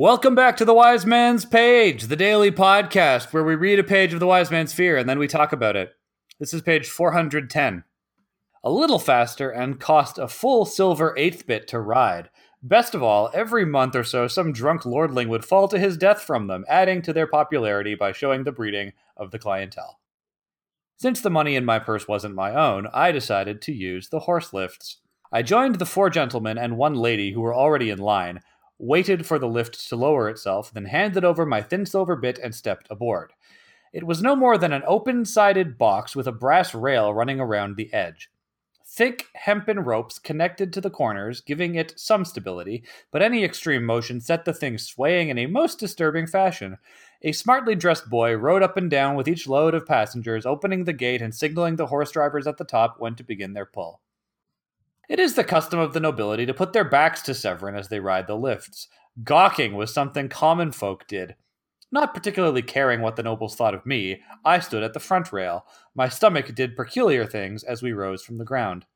Welcome back to the Wise Man's Page, the daily podcast where we read a page of the Wise Man's Fear and then we talk about it. This is page 410. A little faster and cost a full silver eighth bit to ride. Best of all, every month or so, some drunk lordling would fall to his death from them, adding to their popularity by showing the breeding of the clientele. Since the money in my purse wasn't my own, I decided to use the horse lifts. I joined the four gentlemen and one lady who were already in line, waited for the lift to lower itself, then handed over my thin silver bit and stepped aboard. It was no more than an open sided box with a brass rail running around the edge. Thick hempen ropes connected to the corners, giving it some stability, but any extreme motion set the thing swaying in a most disturbing fashion. A smartly dressed boy rode up and down with each load of passengers, opening the gate and signaling the horse drivers at the top when to begin their pull. It is the custom of the nobility to put their backs to Severen as they ride the lifts. Gawking was something common folk did. Not particularly caring what the nobles thought of me, I stood at the front rail. My stomach did peculiar things as we rose from the ground.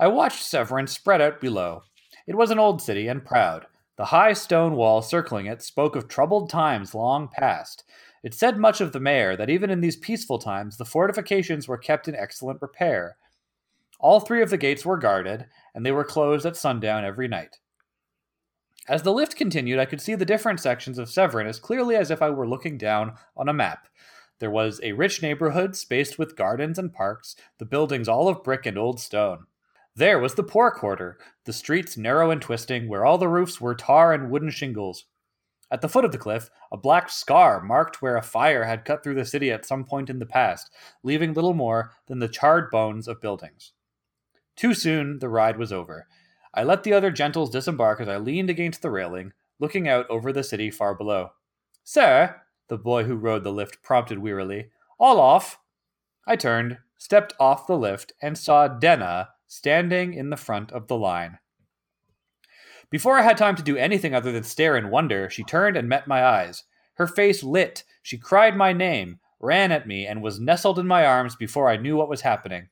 I watched Severen spread out below. It was an old city and proud. The high stone wall circling it spoke of troubled times long past. It said much of the mayor that even in these peaceful times the fortifications were kept in excellent repair. All three of the gates were guarded, and they were closed at sundown every night. As the lift continued, I could see the different sections of Severen as clearly as if I were looking down on a map. There was a rich neighborhood spaced with gardens and parks, the buildings all of brick and old stone. There was the poor quarter, the streets narrow and twisting, where all the roofs were tar and wooden shingles. At the foot of the cliff, a black scar marked where a fire had cut through the city at some point in the past, leaving little more than the charred bones of buildings. Too soon, the ride was over. I let the other gentles disembark as I leaned against the railing, looking out over the city far below. Sir, the boy who rode the lift prompted wearily, all off. I turned, stepped off the lift, and saw Denna standing in the front of the line. Before I had time to do anything other than stare in wonder, she turned and met my eyes. Her face lit. She cried my name, ran at me, and was nestled in my arms before I knew what was happening.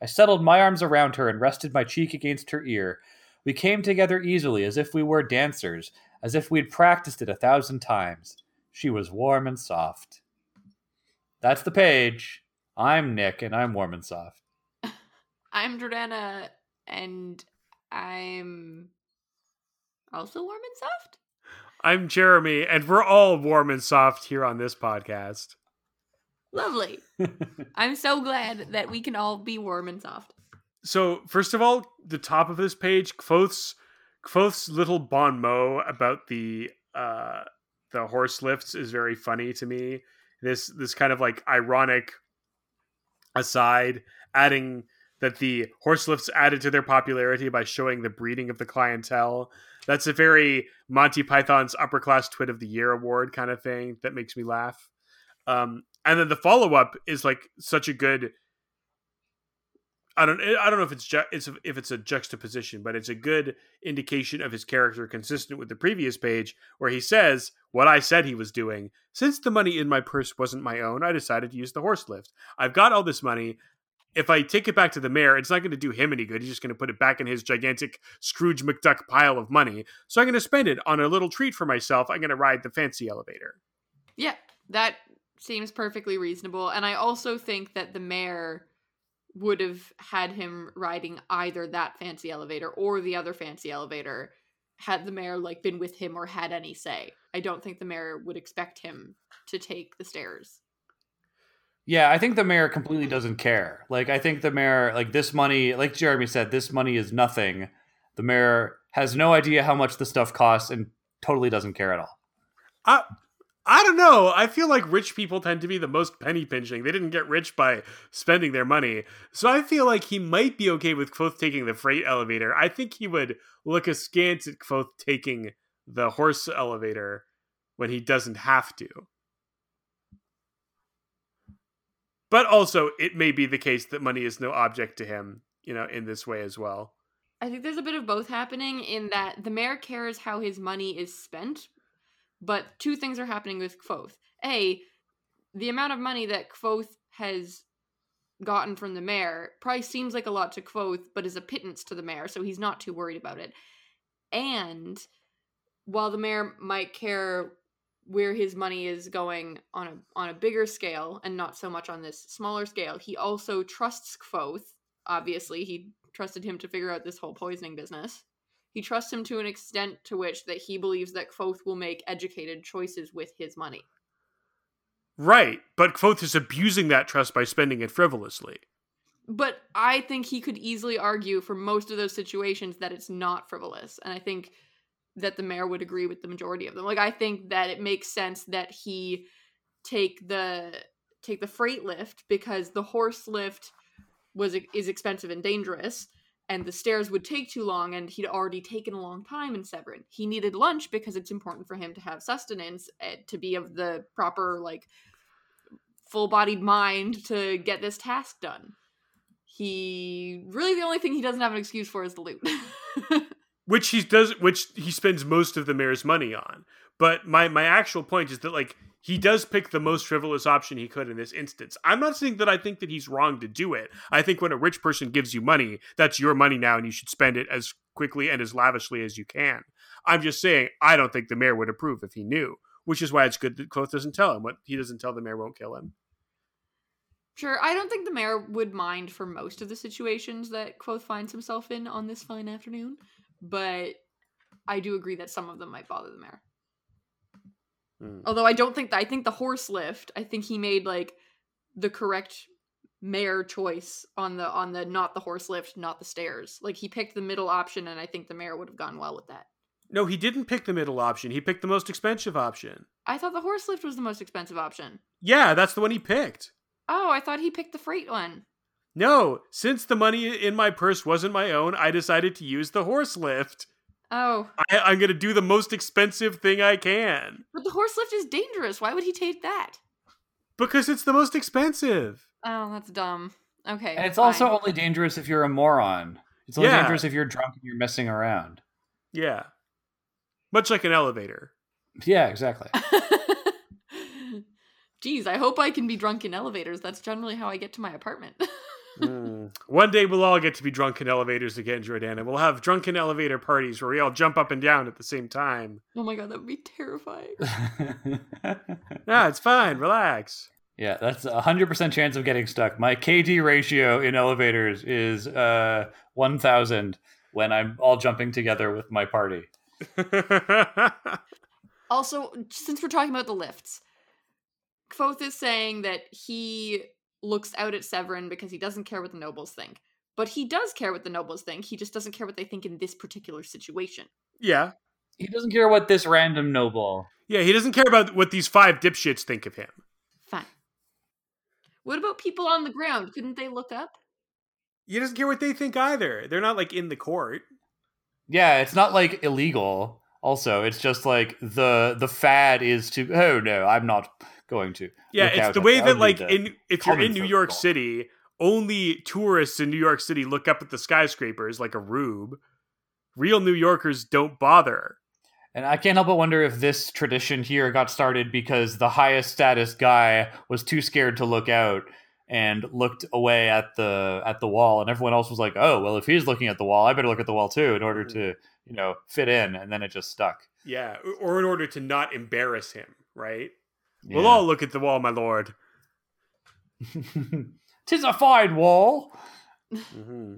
I settled my arms around her and rested my cheek against her ear. We came together easily, as if we were dancers, as if we'd practiced it a thousand times. She was warm and soft. That's the page. I'm Nick, and I'm warm and soft. I'm Jordana, and I'm also warm and soft. I'm Jeremy, and we're all warm and soft here on this podcast. Lovely. I'm so glad that we can all be warm and soft. So, first of all, the top of this page, Kvothe's Kvothe's little bon mot about the uh the horse lifts is very funny to me. This this kind of like ironic aside, adding that the horse lifts added to their popularity by showing the breeding of the clientele. That's a very Monty Python's Upper Class Twit of the Year award kind of thing that makes me laugh. Um, and then the follow up is like such a good. I don't. Eh, I don't know if it's ju- it's if it's a juxtaposition, but it's a good indication of his character, consistent with the previous page, where he says what I said he was doing. Since the money in my purse wasn't my own, I decided to use the horse lift. I've got all this money. If I take it back to the mayor, it's not going to do him any good. He's just going to put it back in his gigantic Scrooge McDuck pile of money. So I'm going to spend it on a little treat for myself. I'm going to ride the fancy elevator. Yeah, that seems perfectly reasonable. And I also think that the mayor would have had him riding either that fancy elevator or the other fancy elevator had the mayor like been with him or had any say. I don't think the mayor would expect him to take the stairs. Yeah, I think the mayor completely doesn't care. Like I think the mayor like this money, like Jeremy said, this money is nothing. The mayor has no idea how much the stuff costs and totally doesn't care at all. Uh, I don't know. I feel like rich people tend to be the most penny pinching. They didn't get rich by spending their money. So I feel like he might be okay with Kvothe taking the freight elevator. I think he would look askance at Kvothe taking the horse elevator when he doesn't have to. But also, it may be the case that money is no object to him, you know, in this way as well. I think there's a bit of both happening in that the mayor cares how his money is spent, but two things are happening with Kvothe. A, the amount of money that Kvothe has gotten from the mayor probably seems like a lot to Kvothe, but is a pittance to the mayor, so he's not too worried about it. And while the mayor might care where his money is going on a on a bigger scale and not so much on this smaller scale, he also trusts Kvothe. Obviously, he trusted him to figure out this whole poisoning business. He trusts him to an extent to which that he believes that Kvothe will make educated choices with his money. Right, but Kvothe is abusing that trust by spending it frivolously. But I think he could easily argue for most of those situations that it's not frivolous. And I think that the mayor would agree with the majority of them. Like I think that it makes sense that he take the take the freight lift because the horse lift was is expensive and dangerous and the stairs would take too long and he'd already taken a long time in Severen. He needed lunch because it's important for him to have sustenance eh, to be of the proper like full-bodied mind to get this task done. He really the only thing he doesn't have an excuse for is the loot. which he does which he spends most of the mayor's money on. But my my actual point is that like he does pick the most frivolous option he could in this instance. I'm not saying that I think that he's wrong to do it. I think when a rich person gives you money, that's your money now and you should spend it as quickly and as lavishly as you can. I'm just saying I don't think the mayor would approve if he knew, which is why it's good that Kvothe doesn't tell him. What he doesn't tell the mayor won't kill him. Sure, I don't think the mayor would mind for most of the situations that Kvothe finds himself in on this fine afternoon, but I do agree that some of them might bother the mayor. Hmm. Although I don't think that I think the horse lift, I think he made like the correct mayor choice on the on the not the horse lift, not the stairs. Like he picked the middle option and I think the mayor would have gone well with that. No, he didn't pick the middle option. He picked the most expensive option. I thought the horse lift was the most expensive option. Yeah, that's the one he picked. Oh, I thought he picked the freight one. No, since the money in my purse wasn't my own, I decided to use the horse lift. Oh, I, I'm going to do the most expensive thing I can but the horse lift is dangerous. Why would he take that? because it's the most expensive. Oh, that's dumb. Okay. And it's fine. also only dangerous if you're a moron. It's only Yeah. dangerous if you're drunk and you're messing around. Yeah. Much like an elevator. Yeah, exactly. Jeez, I hope I can be drunk in elevators. That's generally how I get to my apartment. Mm. One day we'll all get to be drunk in elevators again, Jordana. We'll have drunken elevator parties where we all jump up and down at the same time. oh my god, that would be terrifying. no, it's fine. Relax. yeah, that's a hundred percent chance of getting stuck. My KD ratio in elevators is uh one thousand when I'm all jumping together with my party. Also, since we're talking about the lifts, Kvothe is saying that he looks out at Severen because he doesn't care what the nobles think. But he does care what the nobles think. He just doesn't care what they think in this particular situation. yeah. He doesn't care what this random noble. Yeah, he doesn't care about what these five dipshits think of him. Fine. What about people on the ground? Couldn't they look up? He doesn't care what they think either. They're not like in the court. Yeah, it's not like illegal. Also, it's just like the the fad is to. Oh no, I'm not going to. Yeah, look it's out the way the- that like in if you're in New York go. City, only tourists in New York City look up at the skyscrapers like a rube. Real New Yorkers don't bother. And I can't help but wonder if this tradition here got started because the highest status guy was too scared to look out and looked away at the at the wall, and everyone else was like, "Oh, well, if he's looking at the wall, I better look at the wall too in order mm-hmm. to, you know, fit in." And then it just stuck. Yeah, or in order to not embarrass him, right? We'll Yeah. all look at the wall, my lord. Tis a fine wall. Mm-hmm.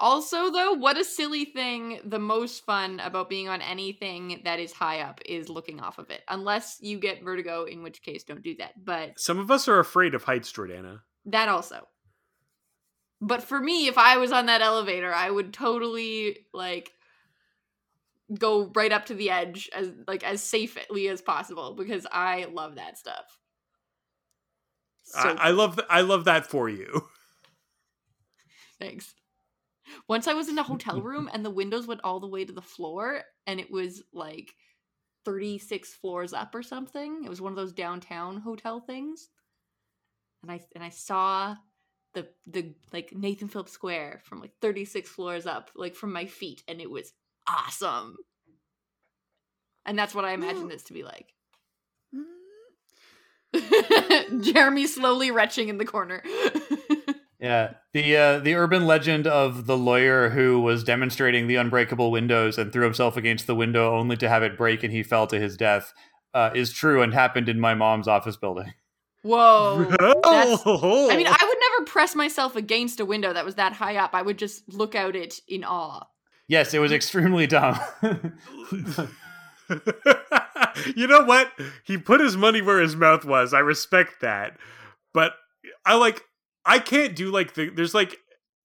Also, though, what a silly thing. The most fun about being on anything that is high up is looking off of it. Unless you get vertigo, in which case, don't do that. But Some of us are afraid of heights, Jordana. that also. But for me, if I was on that elevator, I would totally like go right up to the edge as like as safely as possible because I love that stuff. So I, I love th- I love that for you. Thanks. Once I was in a hotel room and the windows went all the way to the floor and it was like 36 floors up or something. It was one of those downtown hotel things. And I and I saw the the like Nathan Phillips Square from like 36 floors up, like from my feet, and it was awesome. And that's what I imagine this to be like. Jeremy slowly retching in the corner. Yeah, the uh, the urban legend of the lawyer who was demonstrating the unbreakable windows and threw himself against the window only to have it break and he fell to his death uh, is true and happened in my mom's office building. Whoa. I mean, I would never press myself against a window that was that high up. I would just look out it in awe. Yes, it was extremely dumb. you know what? He put his money where his mouth was. I respect that. But I like I can't do like the there's like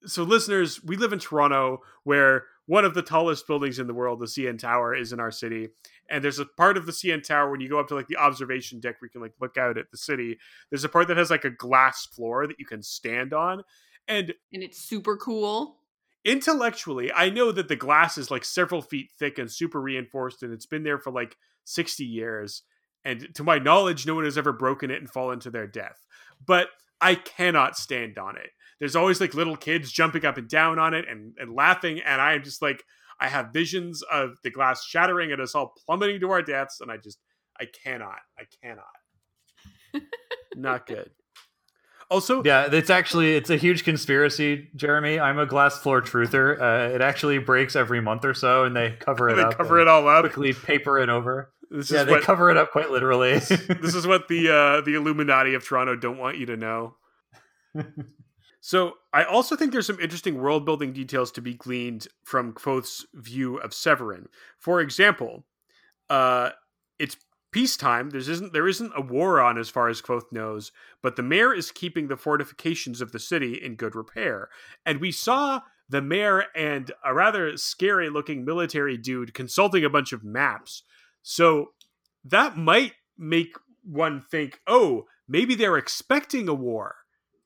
so listeners, we live in Toronto where one of the tallest buildings in the world, the CN Tower, is in our city. And there's a part of the CN Tower when you go up to like the observation deck where you can like look out at the city. There's a part that has like a glass floor that you can stand on. And And it's super cool. Intellectually, I know that the glass is like several feet thick and super reinforced, and it's been there for like 60 years. And to my knowledge, no one has ever broken it and fallen to their death. But I cannot stand on it. There's always like little kids jumping up and down on it and, and laughing. And I am just like, I have visions of the glass shattering and us all plummeting to our deaths. And I just, I cannot. I cannot. Not good. Also, yeah, it's actually it's a huge conspiracy, Jeremy. I'm a glass floor truther. Uh, it actually breaks every month or so, and they cover it they up. cover it all up. quickly paper it over. This yeah, is they what cover it up quite literally. this is what the uh, the Illuminati of Toronto don't want you to know. so I also think there's some interesting world building details to be gleaned from Kvothe's view of Severen. For example, uh, it's peacetime. There isn't there isn't a war on as far as Kvothe knows, but the mayor is keeping the fortifications of the city in good repair. And we saw the mayor and a rather scary looking military dude consulting a bunch of maps. So that might make one think, oh, maybe they're expecting a war.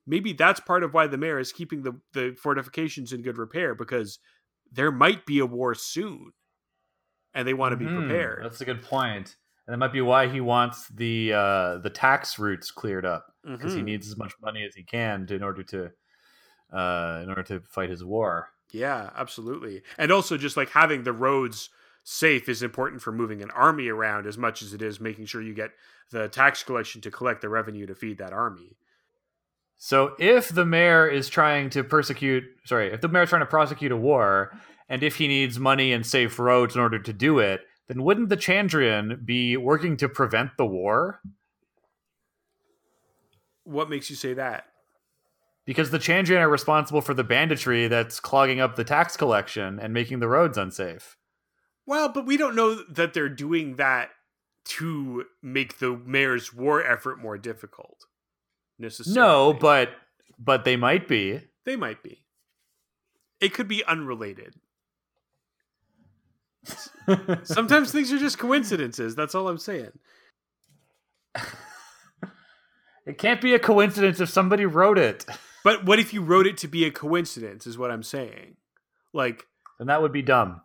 Maybe that's part of why the mayor is keeping the, the fortifications in good repair because there might be a war soon and they want to be Mhm, prepared. That's a good point. And that might be why he wants the uh, the tax routes cleared up because he Mhm. needs as much money as he can to, in order to uh, in order to fight his war. Yeah, absolutely. And also just like having the roads safe is important for moving an army around as much as it is making sure you get the tax collection to collect the revenue to feed that army. So if the mayor is trying to persecute, sorry, if the mayor's trying to prosecute a war, and if he needs money and safe roads in order to do it, then wouldn't the Chandrian be working to prevent the war? What makes you say that? Because the Chandrian are responsible for the banditry that's clogging up the tax collection and making the roads unsafe. Well, but we don't know that they're doing that to make the mayor's war effort more difficult. Necessarily. No, but but they might be. they might be. It could be unrelated. Sometimes things are just coincidences. That's all I'm saying. it can't be a coincidence if somebody wrote it. But what if you wrote it to be a coincidence? Is what I'm saying. Like Then that would be dumb.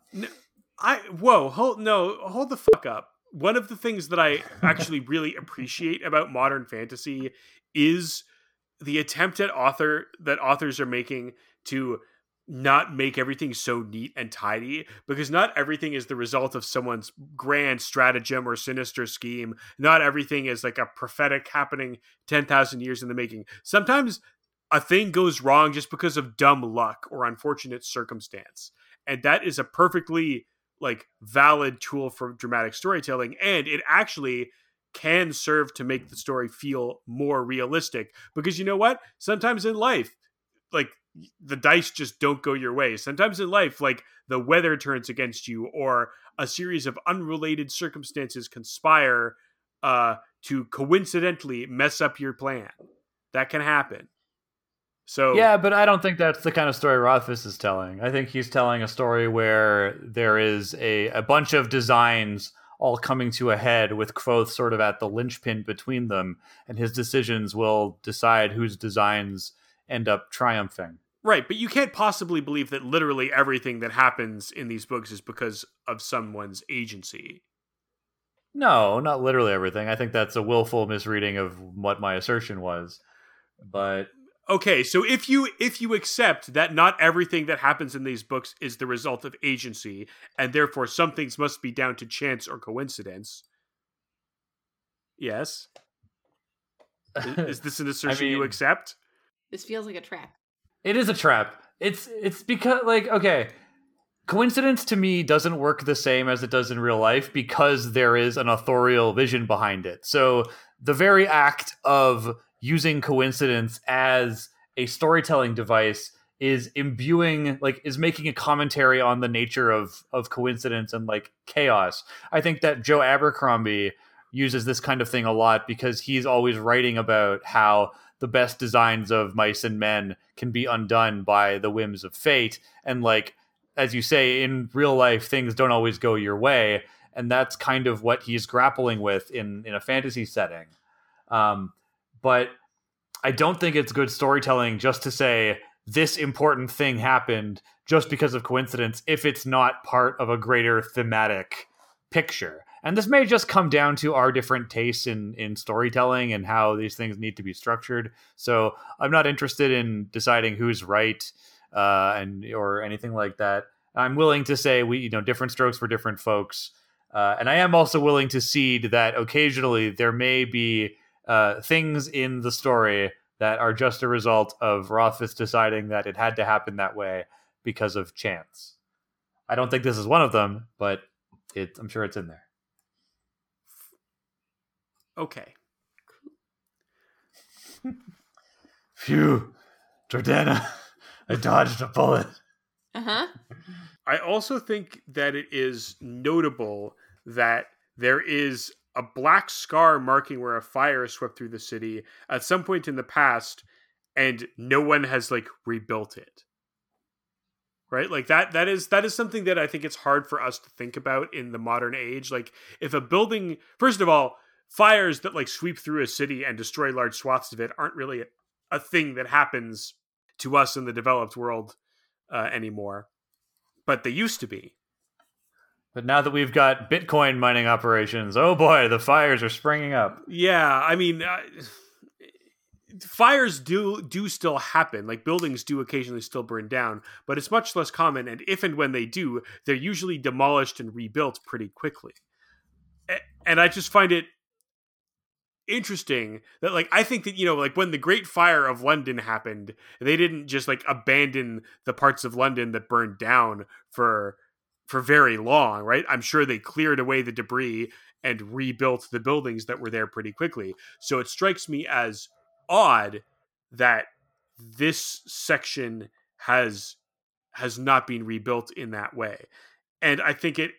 I whoa, hold no, hold the fuck up. One of the things that I actually really appreciate about modern fantasy is the attempt at author that authors are making to not make everything so neat and tidy because not everything is the result of someone's grand stratagem or sinister scheme. Not everything is like a prophetic happening 10,000 years in the making. Sometimes a thing goes wrong just because of dumb luck or unfortunate circumstance. And that is a perfectly like valid tool for dramatic storytelling and it actually can serve to make the story feel more realistic because you know what sometimes in life like the dice just don't go your way. Sometimes in life like the weather turns against you or a series of unrelated circumstances conspire uh to coincidentally mess up your plan. That can happen. So Yeah, but I don't think that's the kind of story Rothfuss is telling. I think he's telling a story where there is a, a bunch of designs all coming to a head with Kvothe sort of at the linchpin between them, and his decisions will decide whose designs end up triumphing. Right, but you can't possibly believe that literally everything that happens in these books is because of someone's agency. No, not literally everything. I think that's a willful misreading of what my assertion was. But Okay, so if you if you accept that not everything that happens in these books is the result of agency and therefore some things must be down to chance or coincidence. Yes. Is, is this an assertion you mean- accept? This feels like a trap. It is a trap. It's it's because like okay, coincidence to me doesn't work the same as it does in real life because there is an authorial vision behind it. So the very act of using coincidence as a storytelling device is imbuing like is making a commentary on the nature of of coincidence and like chaos. I think that Joe Abercrombie uses this kind of thing a lot because he's always writing about how the best designs of mice and men can be undone by the whims of fate. And like as you say in real life things don't always go your way. And that's kind of what he's grappling with in in a fantasy setting. Um, but i don't think it's good storytelling just to say this important thing happened just because of coincidence if it's not part of a greater thematic picture and this may just come down to our different tastes in in storytelling and how these things need to be structured. So i'm not interested in deciding who's right uh, and or anything like that. I'm willing to say we you know different strokes for different folks uh, and i am also willing to cede that occasionally there may be uh, things in the story that are just a result of rothfuss deciding that it had to happen that way because of chance. I don't think this is one of them but it, i'm sure it's in there Okay. Phew, Jordana, I dodged a bullet. Uh huh. I also think that it is notable that there is a black scar marking where a fire swept through the city at some point in the past and no one has like rebuilt it right like that that is that is something that i think it's hard for us to think about in the modern age like if a building first of all fires that like sweep through a city and destroy large swaths of it aren't really a, a thing that happens to us in the developed world uh, anymore but they used to be But now that we've got Bitcoin mining operations, oh boy, the fires are springing up. Yeah, I mean, uh, fires do do still happen. Like buildings do occasionally still burn down, but it's much less common. And if and when they do, they're usually demolished and rebuilt pretty quickly. And I just find it interesting that like I think that you know like when the Great Fire of London happened, they didn't just like abandon the parts of London that burned down for for very long, right? I'm sure they cleared away the debris and rebuilt the buildings that were there pretty quickly. So it strikes me as odd that this section has has not been rebuilt in that way. And I think it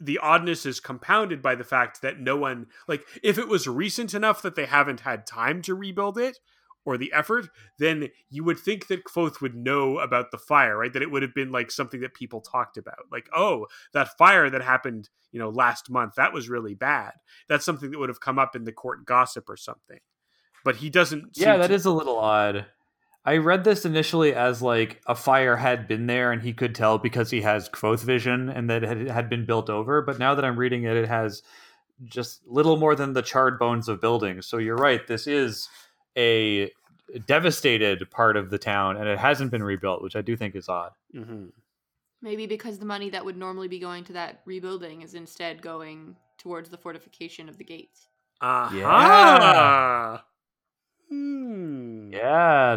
the oddness is compounded by the fact that no one like if it was recent enough that they haven't had time to rebuild it or the effort, then you would think that Kvothe would know about the fire, right? That it would have been like something that people talked about. Like, oh, that fire that happened, you know, last month, that was really bad. That's something that would have come up in the court gossip or something. But he doesn't Yeah, that to- is a little odd. I read this initially as like a fire had been there and he could tell because he has Kvothe vision and that it had been built over. But now that I'm reading it, it has just little more than the charred bones of buildings. So you're right. This is a devastated part of the town and it hasn't been rebuilt, which I do think is odd. Mhm. Maybe because the money that would normally be going to that rebuilding is instead going towards the fortification of the gates. Aha! Hmm. Yeah,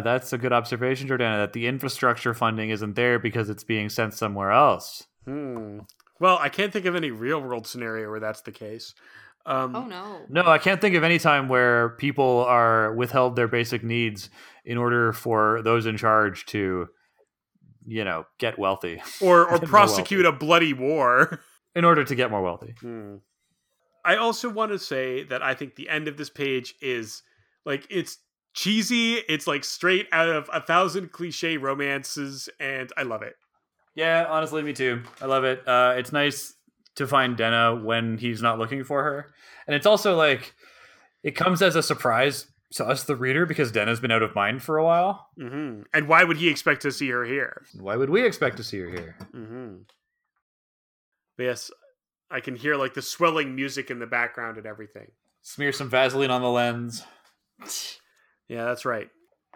that's a good observation, Jordana, that the infrastructure funding isn't there because it's being sent somewhere else. Hmm. Well, I can't think of any real world scenario where that's the case. Um, Oh no. No, I can't think of any time where people are withheld their basic needs in order for those in charge to, you know, get wealthy. Or or Get more prosecute a bloody war. In order to get more wealthy. Hmm. I also want to say that I think the end of this page is like it's cheesy. It's like straight out of a thousand cliche romances, and I love it. Yeah, honestly, me too. I love it. Uh, it's nice to find Denna when he's not looking for her, and it's also like it comes as a surprise to us, the reader, because Denna's been out of mind for a while. hmm And why would he expect to see her here? Why would we expect to see her here? hmm Yes, I can hear like the swelling music in the background and everything. Smear some Vaseline on the lens. Yeah, that's right.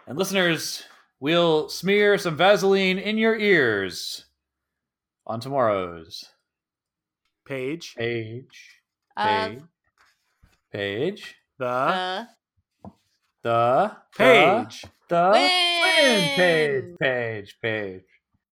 And listeners, we'll smear some Vaseline in your ears on tomorrow's Page page. Page. Page. the The page. the Win! win page, page, page.